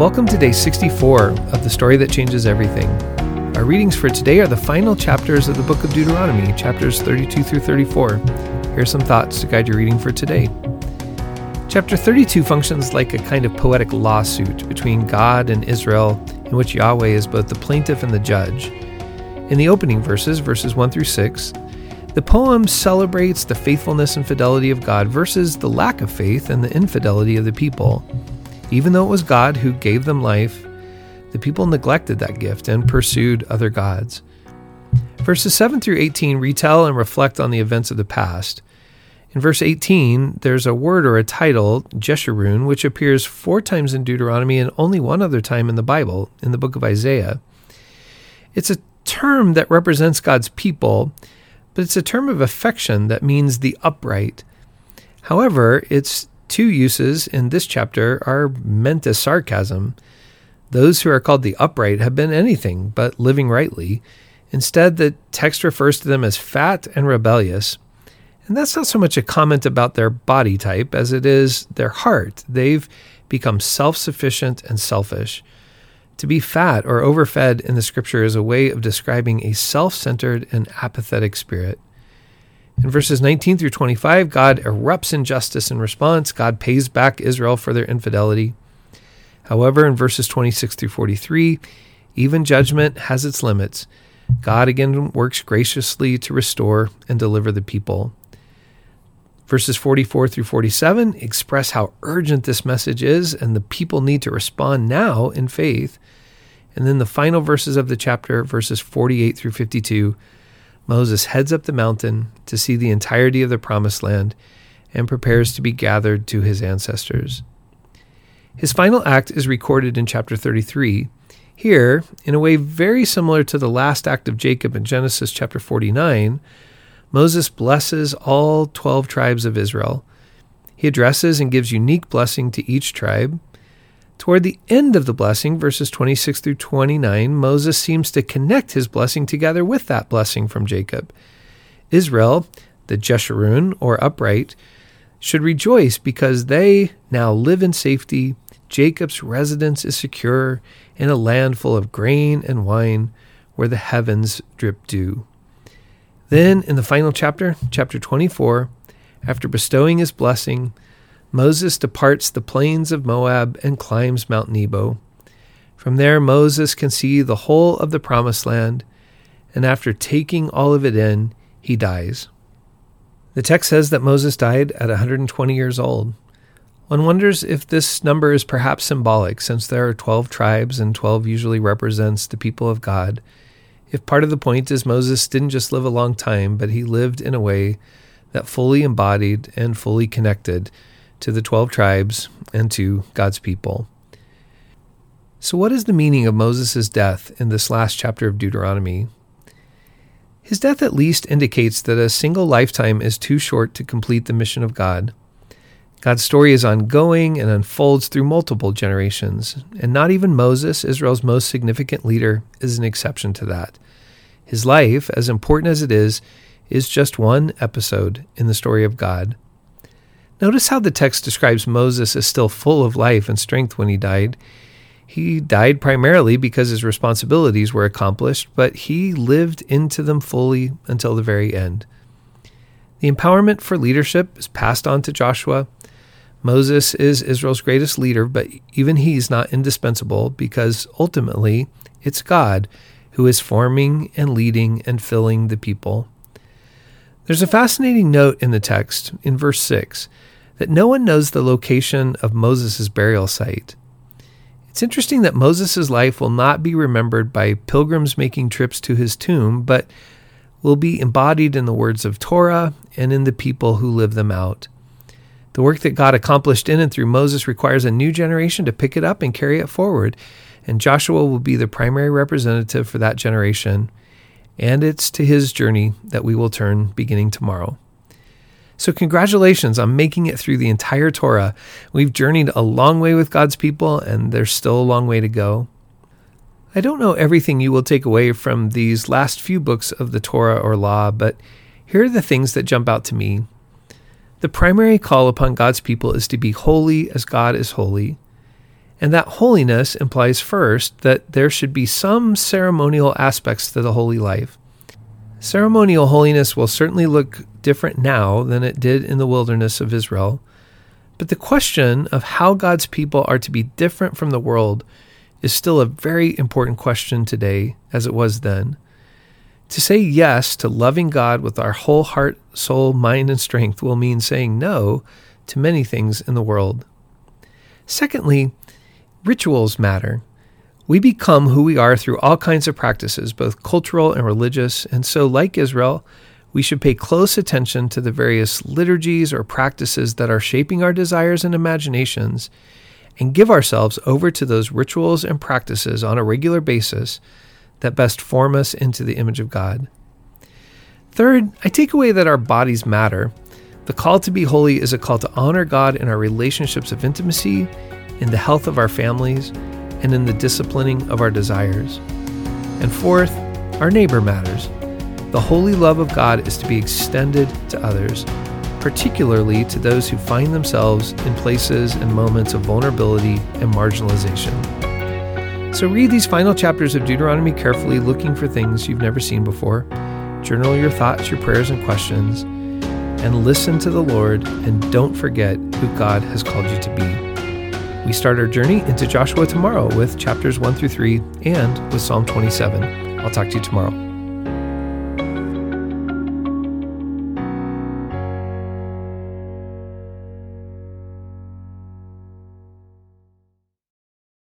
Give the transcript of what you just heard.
Welcome to day 64 of the story that changes everything. Our readings for today are the final chapters of the book of Deuteronomy, chapters 32 through 34. Here are some thoughts to guide your reading for today. Chapter 32 functions like a kind of poetic lawsuit between God and Israel, in which Yahweh is both the plaintiff and the judge. In the opening verses, verses 1 through 6, the poem celebrates the faithfulness and fidelity of God versus the lack of faith and the infidelity of the people. Even though it was God who gave them life, the people neglected that gift and pursued other gods. Verses 7 through 18 retell and reflect on the events of the past. In verse 18, there's a word or a title, Jeshurun, which appears four times in Deuteronomy and only one other time in the Bible, in the book of Isaiah. It's a term that represents God's people but it's a term of affection that means the upright. However, its two uses in this chapter are meant as sarcasm. Those who are called the upright have been anything but living rightly. Instead, the text refers to them as fat and rebellious. And that's not so much a comment about their body type as it is their heart. They've become self sufficient and selfish. To be fat or overfed in the scripture is a way of describing a self centered and apathetic spirit. In verses 19 through 25, God erupts in justice in response. God pays back Israel for their infidelity. However, in verses 26 through 43, even judgment has its limits. God again works graciously to restore and deliver the people. Verses 44 through 47 express how urgent this message is, and the people need to respond now in faith. And then the final verses of the chapter, verses 48 through 52, Moses heads up the mountain to see the entirety of the promised land and prepares to be gathered to his ancestors. His final act is recorded in chapter 33. Here, in a way very similar to the last act of Jacob in Genesis chapter 49, Moses blesses all 12 tribes of Israel. He addresses and gives unique blessing to each tribe. Toward the end of the blessing, verses 26 through 29, Moses seems to connect his blessing together with that blessing from Jacob. Israel, the Jeshurun, or upright, should rejoice because they now live in safety. Jacob's residence is secure in a land full of grain and wine where the heavens drip dew. Then, in the final chapter, chapter 24, after bestowing his blessing, Moses departs the plains of Moab and climbs Mount Nebo. From there, Moses can see the whole of the promised land, and after taking all of it in, he dies. The text says that Moses died at 120 years old. One wonders if this number is perhaps symbolic, since there are 12 tribes and 12 usually represents the people of God if part of the point is Moses didn't just live a long time, but he lived in a way that fully embodied and fully connected to the 12 tribes and to God's people. So, what is the meaning of Moses' death in this last chapter of Deuteronomy? His death at least indicates that a single lifetime is too short to complete the mission of God. God's story is ongoing and unfolds through multiple generations, and not even Moses, Israel's most significant leader, is an exception to that. His life, as important as it is, is just one episode in the story of God. Notice how the text describes Moses as still full of life and strength when he died. He died primarily because his responsibilities were accomplished, but he lived into them fully until the very end. The empowerment for leadership is passed on to Joshua Moses is Israel's greatest leader, but even he's not indispensable because ultimately it's God who is forming and leading and filling the people. There's a fascinating note in the text in verse 6 that no one knows the location of Moses' burial site. It's interesting that Moses' life will not be remembered by pilgrims making trips to his tomb, but will be embodied in the words of Torah and in the people who live them out. The work that God accomplished in and through Moses requires a new generation to pick it up and carry it forward. And Joshua will be the primary representative for that generation. And it's to his journey that we will turn beginning tomorrow. So, congratulations on making it through the entire Torah. We've journeyed a long way with God's people, and there's still a long way to go. I don't know everything you will take away from these last few books of the Torah or Law, but here are the things that jump out to me the primary call upon God's people is to be holy as God is holy. And that holiness implies first that there should be some ceremonial aspects to the holy life. Ceremonial holiness will certainly look different now than it did in the wilderness of Israel. But the question of how God's people are to be different from the world is still a very important question today, as it was then. To say yes to loving God with our whole heart, soul, mind, and strength will mean saying no to many things in the world. Secondly, rituals matter. We become who we are through all kinds of practices, both cultural and religious, and so, like Israel, we should pay close attention to the various liturgies or practices that are shaping our desires and imaginations, and give ourselves over to those rituals and practices on a regular basis that best form us into the image of God. Third, I take away that our bodies matter. The call to be holy is a call to honor God in our relationships of intimacy, in the health of our families, and in the disciplining of our desires. And fourth, our neighbor matters. The holy love of God is to be extended to others, particularly to those who find themselves in places and moments of vulnerability and marginalization. So read these final chapters of Deuteronomy carefully, looking for things you've never seen before. Journal your thoughts, your prayers, and questions, and listen to the Lord, and don't forget who God has called you to be. We start our journey into Joshua tomorrow with chapters 1 through 3 and with Psalm 27. I'll talk to you tomorrow.